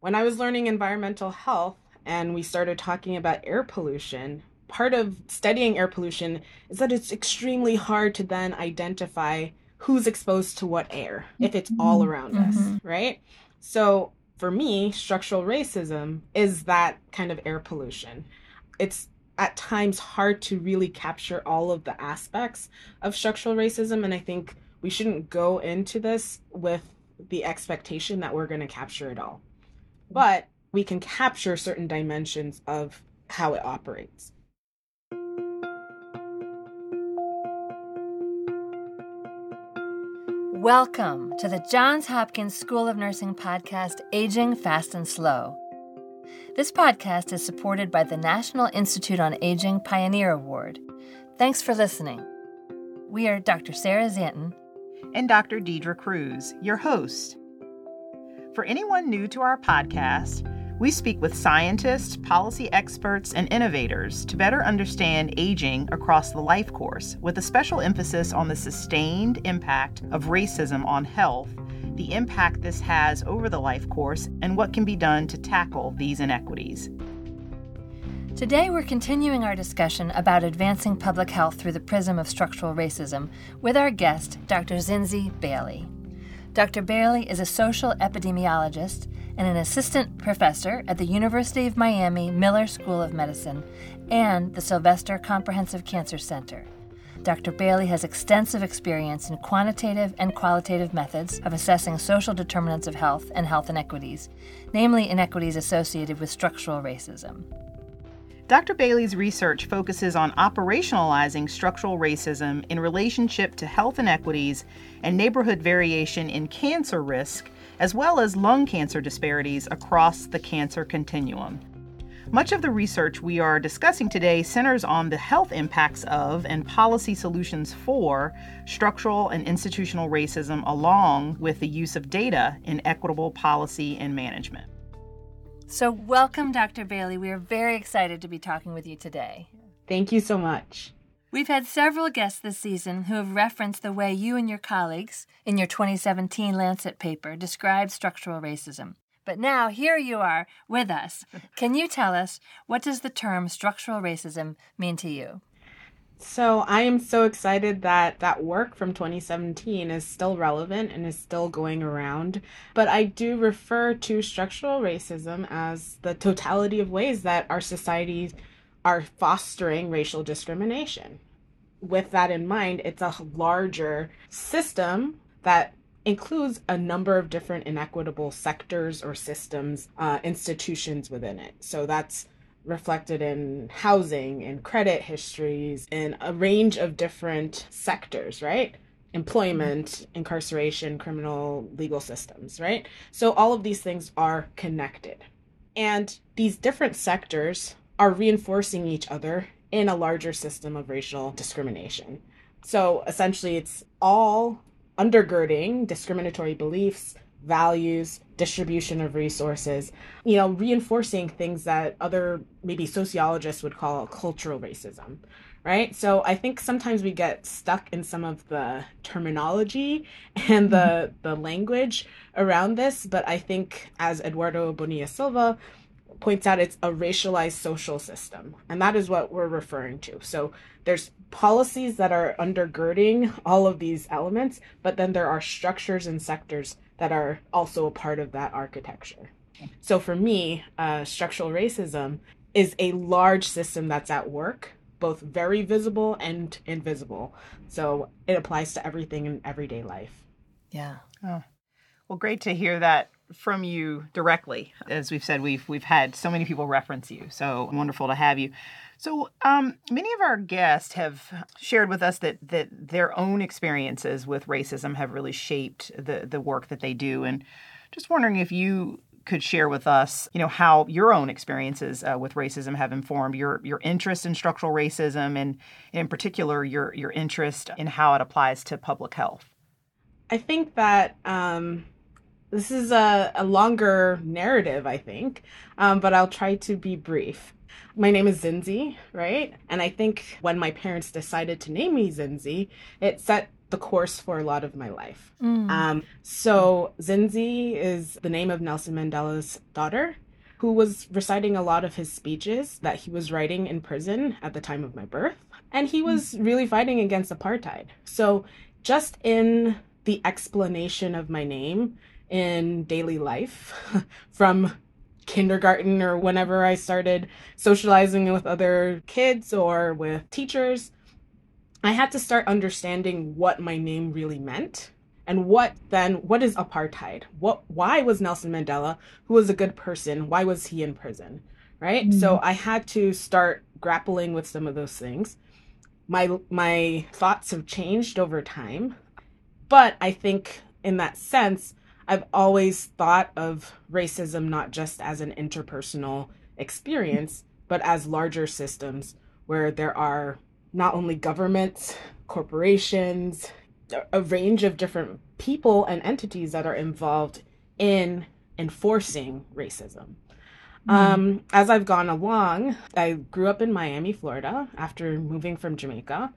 When I was learning environmental health and we started talking about air pollution, part of studying air pollution is that it's extremely hard to then identify who's exposed to what air if it's all mm-hmm. around mm-hmm. us, right? So for me, structural racism is that kind of air pollution. It's at times hard to really capture all of the aspects of structural racism. And I think we shouldn't go into this with the expectation that we're going to capture it all. But we can capture certain dimensions of how it operates. Welcome to the Johns Hopkins School of Nursing podcast, Aging Fast and Slow. This podcast is supported by the National Institute on Aging Pioneer Award. Thanks for listening. We are Dr. Sarah Szanton and Dr. Deidra Crews, your host. For anyone new to our podcast, we speak with scientists, policy experts, and innovators to better understand aging across the life course, with a special emphasis on the sustained impact of racism on health the impact this has over the life course, and what can be done to tackle these inequities. Today, we're continuing our discussion about advancing public health through the prism of structural racism with our guest, Dr. Zinzi Bailey. Dr. Bailey is a social epidemiologist and an assistant professor at the University of Miami Miller School of Medicine and the Sylvester Comprehensive Cancer Center. Dr. Bailey has extensive experience in quantitative and qualitative methods of assessing social determinants of health and health inequities, namely inequities associated with structural racism. Dr. Bailey's research focuses on operationalizing structural racism in relationship to health inequities and neighborhood variation in cancer risk, as well as lung cancer disparities across the cancer continuum. Much of the research we are discussing today centers on the health impacts of and policy solutions for structural and institutional racism, along with the use of data in equitable policy and management. So, welcome, Dr. Bailey. We are very excited to be talking with you today. Thank you so much. We've had several guests this season who have referenced the way you and your colleagues in your 2017 Lancet paper described structural racism. But now here you are with us. Can you tell us what does the term structural racism mean to you? So I am so excited that that work from 2017 is still relevant and is still going around. But I do refer to structural racism as the totality of ways that our societies are fostering racial discrimination. With that in mind, it's a larger system that includes a number of different inequitable sectors or systems, uh, institutions within it. So that's reflected in housing, in credit histories, in a range of different sectors, right? Employment, incarceration, criminal legal systems, right? So all of these things are connected. And these different sectors are reinforcing each other in a larger system of racial discrimination. So essentially, it's all undergirding discriminatory beliefs, values, distribution of resources, you know, reinforcing things that other maybe sociologists would call cultural racism, right? So I think sometimes we get stuck in some of the terminology and the mm-hmm. the language around this, but I think as Eduardo Bonilla Silva points out it's a racialized social system and that is what we're referring to so there's policies that are undergirding all of these elements but then there are structures and sectors that are also a part of that architecture so for me uh, structural racism is a large system that's at work both very visible and invisible so it applies to everything in everyday life yeah oh. well great to hear that from you directly. As we've said, we've we've had so many people reference you, so wonderful to have you. So um, many of our guests have shared with us that that their own experiences with racism have really shaped the the work that they do, and just wondering if you could share with us, you know, how your own experiences uh, with racism have informed your your interest in structural racism, and in particular your your interest in how it applies to public health. I think that. Um this is a, a longer narrative, I think, um, but I'll try to be brief. My name is Zinzi, right? And I think when my parents decided to name me Zinzi, it set the course for a lot of my life. Mm. Um, so Zinzi is the name of Nelson Mandela's daughter, who was reciting a lot of his speeches that he was writing in prison at the time of my birth. And he was really fighting against apartheid. So just in the explanation of my name in daily life from kindergarten or whenever I started socializing with other kids or with teachers, I had to start understanding what my name really meant and what then what is apartheid? What why was Nelson Mandela, who was a good person, why was he in prison? Right? Mm-hmm. So I had to start grappling with some of those things. My my thoughts have changed over time, but I think in that sense, I've always thought of racism not just as an interpersonal experience, but as larger systems where there are not only governments, corporations, a range of different people and entities that are involved in enforcing racism. Mm. Um, as I've gone along, I grew up in Miami, Florida, after moving from Jamaica.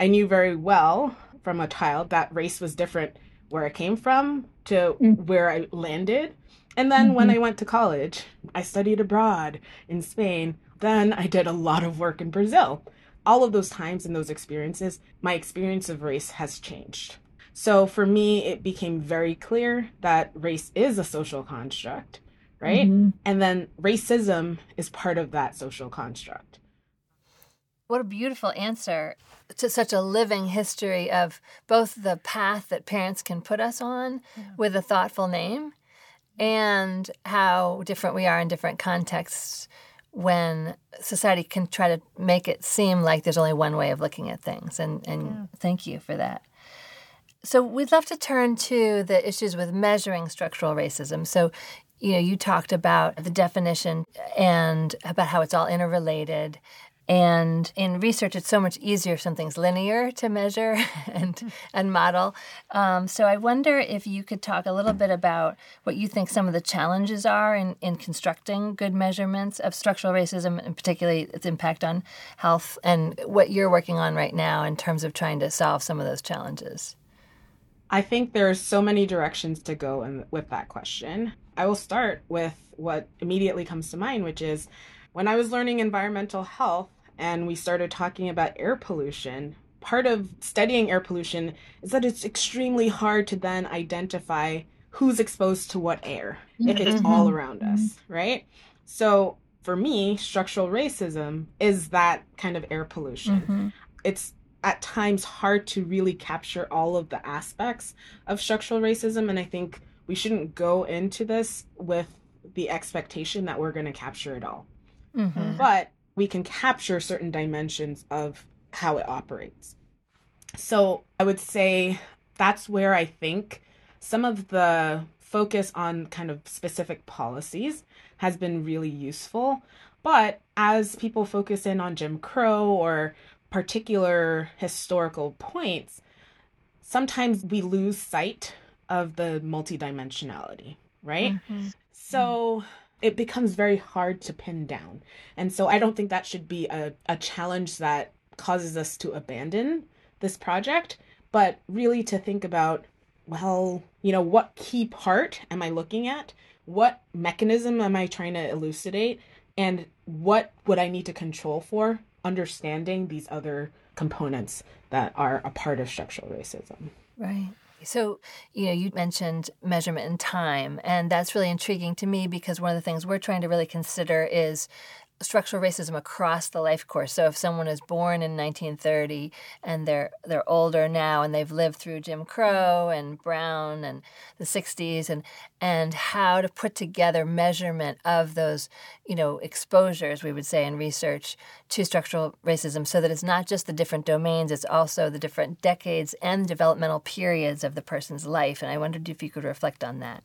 I knew very well from a child that race was different where I came from to mm. where I landed. And then mm-hmm. when I went to college, I studied abroad in Spain. Then I did a lot of work in Brazil all of those times and those experiences, my experience of race has changed. So for me, it became very clear that race is a social construct, right? Mm-hmm. And then racism is part of that social construct. What a beautiful answer to such a living history of both the path that parents can put us on yeah. with a thoughtful name and how different we are in different contexts when society can try to make it seem like there's only one way of looking at things. And, and yeah. thank you for that. So we'd love to turn to the issues with measuring structural racism. So, you know, you talked about the definition and about how it's all interrelated and in research, it's so much easier if something's linear to measure and and model. Um, so I wonder if you could talk a little bit about what you think some of the challenges are in, in constructing good measurements of structural racism, and particularly its impact on health, and what you're working on right now in terms of trying to solve some of those challenges. I think there's so many directions to go in, with that question. I will start with what immediately comes to mind, which is when I was learning environmental health and we started talking about air pollution, part of studying air pollution is that it's extremely hard to then identify who's exposed to what air if it's mm-hmm. all around us, mm-hmm. right? So for me, structural racism is that kind of air pollution. Mm-hmm. It's at times hard to really capture all of the aspects of structural racism. And I think we shouldn't go into this with the expectation that we're going to capture it all. Mm-hmm. But we can capture certain dimensions of how it operates. So I would say that's where I think some of the focus on kind of specific policies has been really useful. But as people focus in on Jim Crow or particular historical points, sometimes we lose sight of the multidimensionality, right? Mm-hmm. So it becomes very hard to pin down. And so I don't think that should be a, a challenge that causes us to abandon this project, but really to think about, well, you know, what key part am I looking at? What mechanism am I trying to elucidate? And what would I need to control for understanding these other components that are a part of structural racism? Right. So, you know, you mentioned measurement in time, and that's really intriguing to me because one of the things we're trying to really consider is structural racism across the life course. So if someone is born in 1930 and they're they're older now and they've lived through Jim Crow and Brown and the 60s and and how to put together measurement of those, you know, exposures we would say in research to structural racism so that it's not just the different domains, it's also the different decades and developmental periods of the person's life and I wondered if you could reflect on that.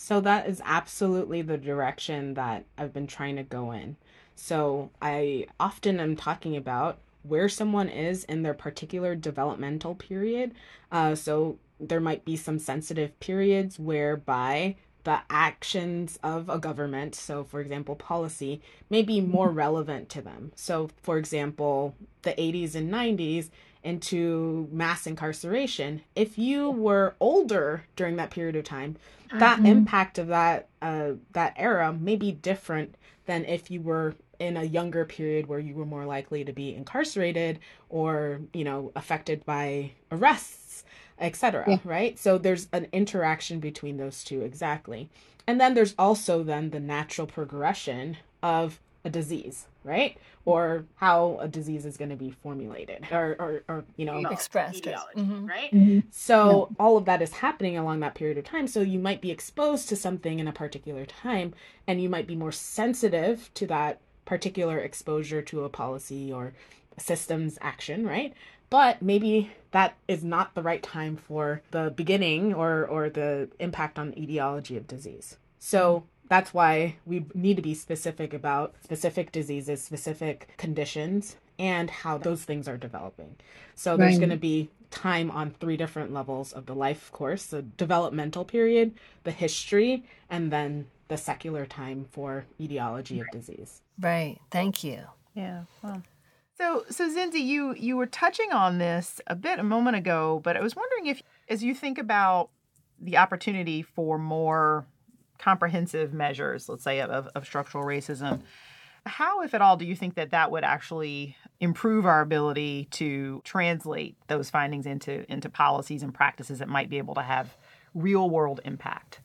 So that is absolutely the direction that I've been trying to go in. So I often am talking about where someone is in their particular developmental period. Uh, so there might be some sensitive periods whereby the actions of a government, so for example, policy, may be more relevant to them. So, for example, the 80s and 90s, into mass incarceration. If you were older during that period of time, that mm-hmm. impact of that uh, that era may be different than if you were in a younger period where you were more likely to be incarcerated or you know affected by arrests etc yeah. right so there's an interaction between those two exactly and then there's also then the natural progression of a disease right or how a disease is going to be formulated or, or, or you know expressed mm-hmm. right mm-hmm. so yeah. all of that is happening along that period of time so you might be exposed to something in a particular time and you might be more sensitive to that particular exposure to a policy or systems action, right? But maybe that is not the right time for the beginning or, or the impact on etiology of disease. So that's why we need to be specific about specific diseases, specific conditions, and how those things are developing. So there's going to be time on three different levels of the life course the developmental period, the history, and then the secular time for etiology of disease. Right. Thank you. Yeah. Well. So, so Zinzi, you you were touching on this a bit a moment ago, but I was wondering if, as you think about the opportunity for more comprehensive measures, let's say of, of structural racism, how, if at all, do you think that that would actually improve our ability to translate those findings into into policies and practices that might be able to have real world impact?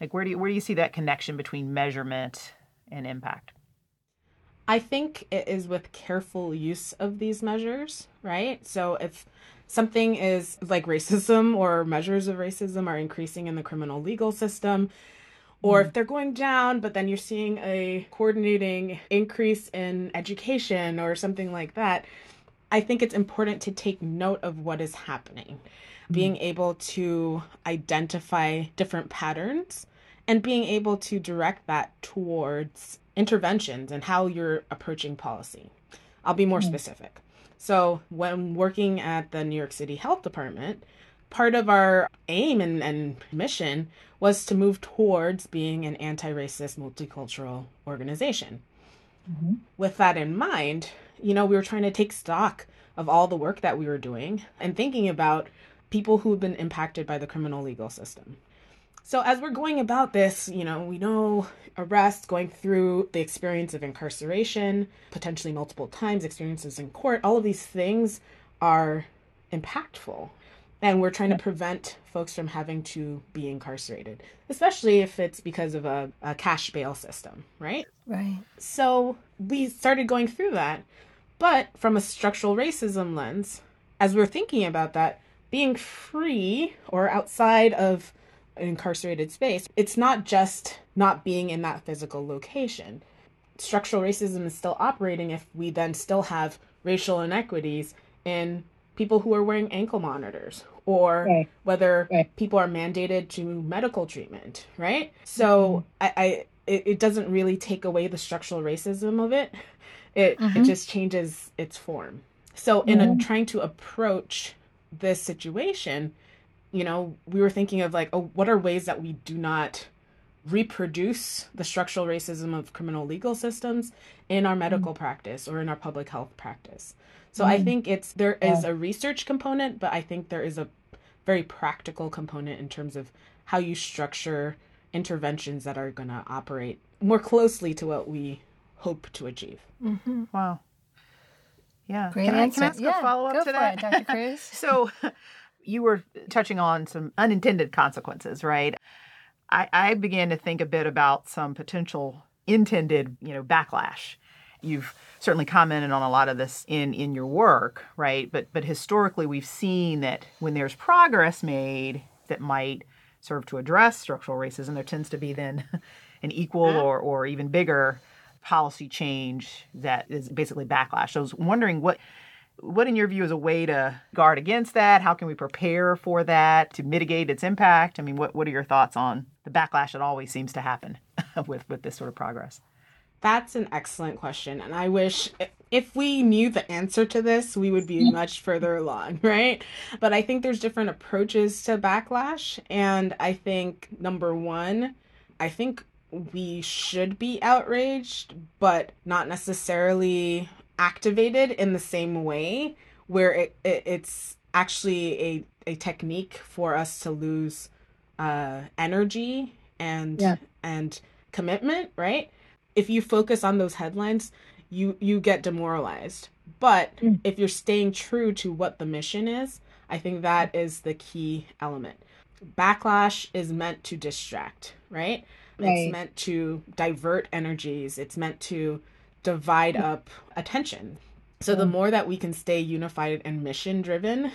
Like, where do you where do you see that connection between measurement and impact? I think it is with careful use of these measures, right? So if something is like racism or measures of racism are increasing in the criminal legal system, or if mm. they're going down, but then you're seeing a coordinating increase in education or something like that, I think it's important to take note of what is happening. Mm-hmm. Being able to identify different patterns and being able to direct that towards interventions and how you're approaching policy. I'll be more mm-hmm. specific. So, when working at the New York City Health Department, part of our aim and, and mission was to move towards being an anti racist multicultural organization. Mm-hmm. With that in mind, you know, we were trying to take stock of all the work that we were doing and thinking about people who've been impacted by the criminal legal system. So as we're going about this, you know, we know arrest, going through the experience of incarceration, potentially multiple times, experiences in court, all of these things are impactful. And we're trying to prevent folks from having to be incarcerated, especially if it's because of a, a cash bail system, right? Right. So we started going through that. But from a structural racism lens, as we're thinking about that, being free or outside of an incarcerated space, it's not just not being in that physical location. Structural racism is still operating if we then still have racial inequities in people who are wearing ankle monitors or right. whether right. people are mandated to medical treatment, right? So mm-hmm. I, I it, it, doesn't really take away the structural racism of it. It mm-hmm. it just changes its form. So in mm-hmm. a, trying to approach this situation, you know, we were thinking of like, oh, what are ways that we do not reproduce the structural racism of criminal legal systems in our medical mm. practice or in our public health practice. So mm. I think it's there is a research component, but I think there is a very practical component in terms of how you structure interventions that are going to operate more closely to what we hope to achieve. Mm-hmm. Wow. Yeah. Great can answer. I, can I ask yeah, a follow up to that? It, Dr. Crews. so you were touching on some unintended consequences, right? I, I began to think a bit about some potential intended, you know, backlash. You've certainly commented on a lot of this in in your work, right? But but historically, we've seen that when there's progress made that might serve to address structural racism, there tends to be then an equal mm-hmm. or or even bigger policy change that is basically backlash. So I was wondering what what, in your view, is a way to guard against that? How can we prepare for that to mitigate its impact? I mean, what, what are your thoughts on the backlash that always seems to happen with, with this sort of progress? That's an excellent question. And I wish if we knew the answer to this, we would be much further along, right? But I think there's different approaches to backlash. And I think, number one, I think we should be outraged, but not necessarily activated in the same way where it, it it's actually a, a technique for us to lose uh, energy and yeah. and commitment, right? If you focus on those headlines, you you get demoralized. But mm. if you're staying true to what the mission is, I think that is the key element. Backlash is meant to distract, right? right. It's meant to divert energies. It's meant to divide up attention. So the mm. more that we can stay unified and mission driven,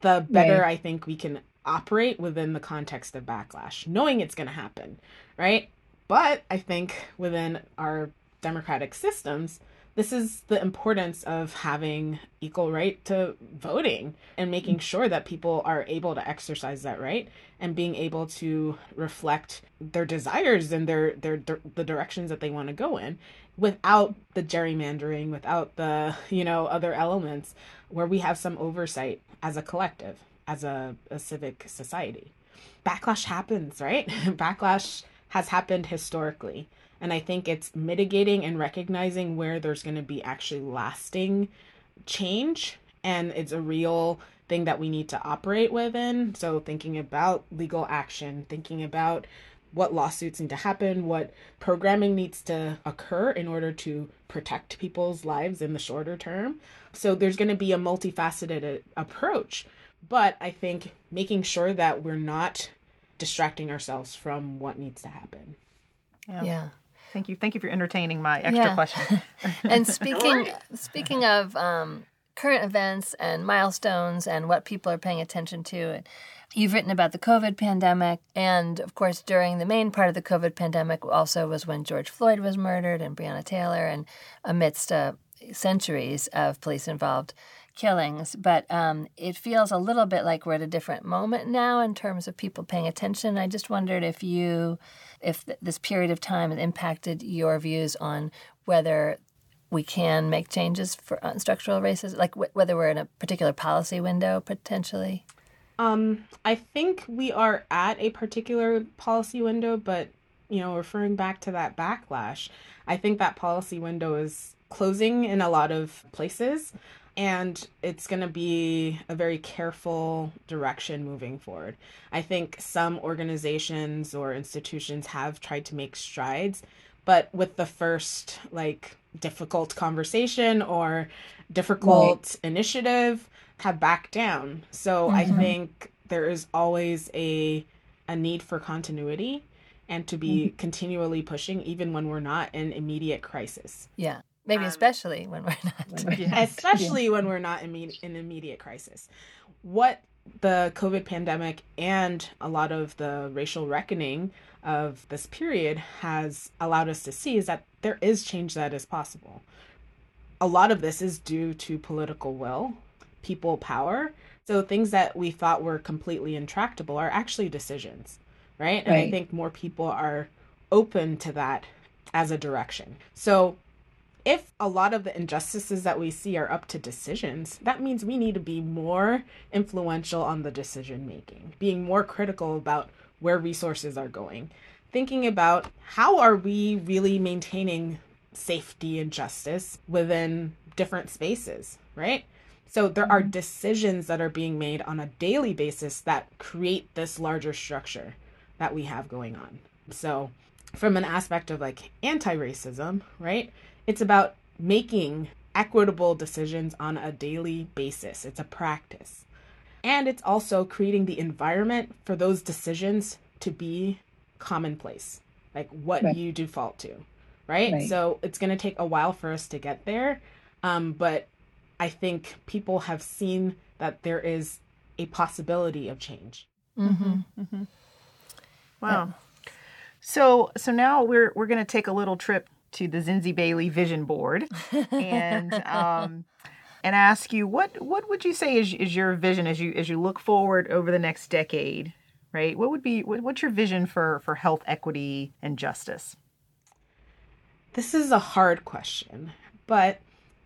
the better right. I think we can operate within the context of backlash, knowing it's going to happen, right? But I think within our democratic systems, this is the importance of having equal right to voting and making mm. sure that people are able to exercise that right and being able to reflect their desires and their their the directions that they want to go in without the gerrymandering without the you know other elements where we have some oversight as a collective as a, a civic society. Backlash happens right? Backlash has happened historically and I think it's mitigating and recognizing where there's going to be actually lasting change and it's a real thing that we need to operate within. So thinking about legal action, thinking about what lawsuits need to happen, what programming needs to occur in order to protect people's lives in the shorter term. So there's going to be a multifaceted uh, approach, but I think making sure that we're not distracting ourselves from what needs to happen. Yeah. yeah. Thank you. Thank you for entertaining my extra yeah. question. and speaking speaking of um, current events and milestones and what people are paying attention to, you've written about the COVID pandemic, and of course, during the main part of the COVID pandemic, also was when George Floyd was murdered and Breonna Taylor, and amidst uh, centuries of police involved killings, but um, it feels a little bit like we're at a different moment now in terms of people paying attention. I just wondered if you, if th- this period of time has impacted your views on whether we can make changes for structural racism, like w- whether we're in a particular policy window potentially. Um, I think we are at a particular policy window, but you know, referring back to that backlash, I think that policy window is closing in a lot of places and it's going to be a very careful direction moving forward. I think some organizations or institutions have tried to make strides, but with the first like difficult conversation or difficult right. initiative have backed down. So mm-hmm. I think there is always a a need for continuity and to be mm-hmm. continually pushing even when we're not in immediate crisis. Yeah. Maybe um, especially when we're not. especially when we're not in, in immediate crisis. What the COVID pandemic and a lot of the racial reckoning of this period has allowed us to see is that there is change that is possible. A lot of this is due to political will, people power. So things that we thought were completely intractable are actually decisions, right? And right. I think more people are open to that as a direction. So if a lot of the injustices that we see are up to decisions, that means we need to be more influential on the decision making, being more critical about where resources are going, thinking about how are we really maintaining safety and justice within different spaces, right? So there are mm-hmm. decisions that are being made on a daily basis that create this larger structure that we have going on. So from an aspect of like anti-racism, right? It's about making equitable decisions on a daily basis. It's a practice. And it's also creating the environment for those decisions to be commonplace, like what right. you default to, right? right. So it's going to take a while for us to get there. Um, but I think people have seen that there is a possibility of change. Mm-hmm. Mm-hmm. Wow. Yeah. So so now we're we're going to take a little trip to the Zinzi Bailey Vision Board and um, and ask you what what would you say is, is your vision as you as you look forward over the next decade, right? What would be what, what's your vision for for health equity and justice? This is a hard question, but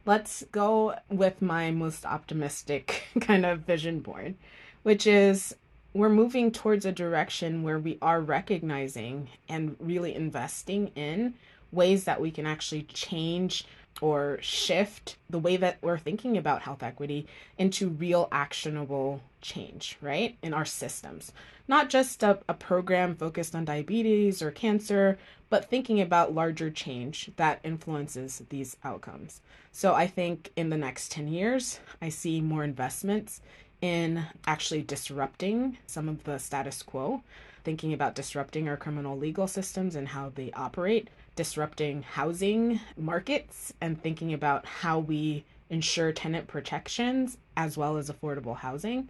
let's go with my most optimistic kind of vision board, which is we're moving towards a direction where we are recognizing and really investing in ways that we can actually change or shift the way that we're thinking about health equity into real actionable change, right, in our systems. Not just a, a program focused on diabetes or cancer, but thinking about larger change that influences these outcomes. So I think in the next 10 years, I see more investments in actually disrupting some of the status quo, thinking about disrupting our criminal legal systems and how they operate, disrupting housing markets, and thinking about how we ensure tenant protections as well as affordable housing.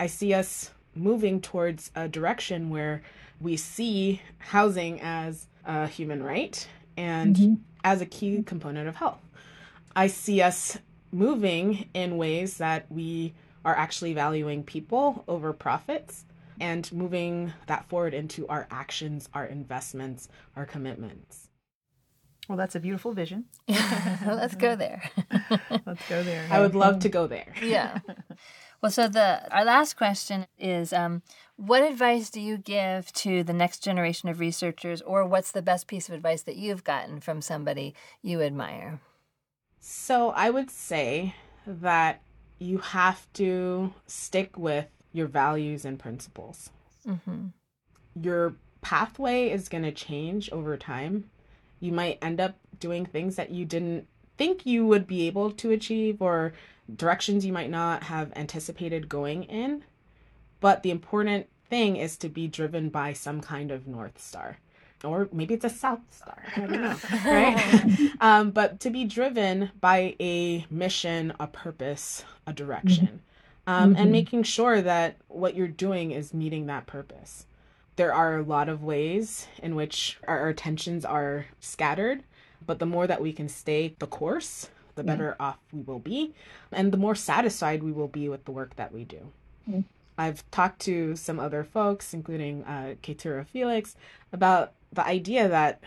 I see us moving towards a direction where we see housing as a human right and mm-hmm. as a key component of health. I see us moving in ways that we are actually valuing people over profits and moving that forward into our actions, our investments, our commitments. Well, that's a beautiful vision. Let's go there. Let's go there. I would love to go there. yeah. Well, so the our last question is, um, what advice do you give to the next generation of researchers, or what's the best piece of advice that you've gotten from somebody you admire? So I would say that you have to stick with your values and principles. Mm-hmm. Your pathway is going to change over time. You might end up doing things that you didn't think you would be able to achieve or directions you might not have anticipated going in. But the important thing is to be driven by some kind of North Star. Or maybe it's a South Star. I don't know. right? um, but to be driven by a mission, a purpose, a direction. Mm-hmm. Um, mm-hmm. And making sure that what you're doing is meeting that purpose. There are a lot of ways in which our attentions are scattered, but the more that we can stay the course, the better off we will be, and the more satisfied we will be with the work that we do. Mm-hmm. I've talked to some other folks, including uh, Felix, about the idea that,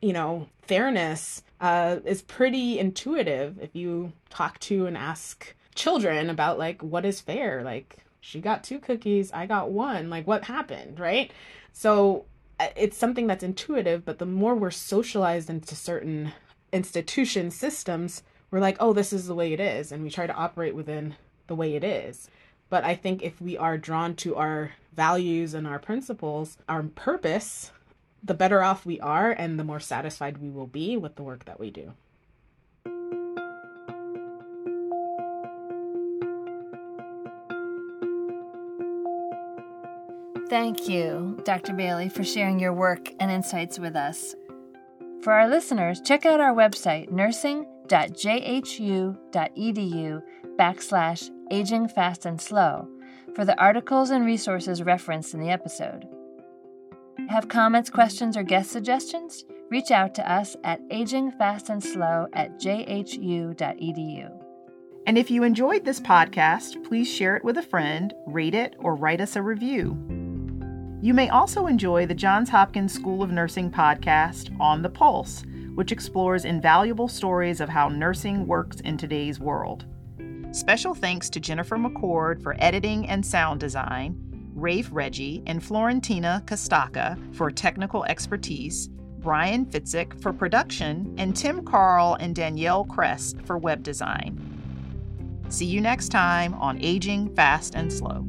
you know, fairness uh, is pretty intuitive if you talk to and ask children about, like, what is fair? Like, she got two cookies, I got one. Like, what happened, right? So uh, it's something that's intuitive, but the more we're socialized into certain institution systems, we're like, oh, this is the way it is. And we try to operate within the way it is. But I think if we are drawn to our values and our principles, our purpose, the better off we are and the more satisfied we will be with the work that we do. Thank you, Dr. Bailey, for sharing your work and insights with us. For our listeners, check out our website, nursing.jhu.edu backslash aging fast and slow for the articles and resources referenced in the episode. Have comments, questions, or guest suggestions? Reach out to us at agingfastandslow at jhu.edu. And if you enjoyed this podcast, please share it with a friend, rate it, or write us a review. You may also enjoy the Johns Hopkins School of Nursing podcast, On the Pulse, which explores invaluable stories of how nursing works in today's world. Special thanks to Jennifer McCord for editing and sound design, Rafe Reggie and Florentina Kostaka for technical expertise, Brian Fitzik for production, and Tim Carl and Danielle Kress for web design. See you next time on Aging Fast and Slow.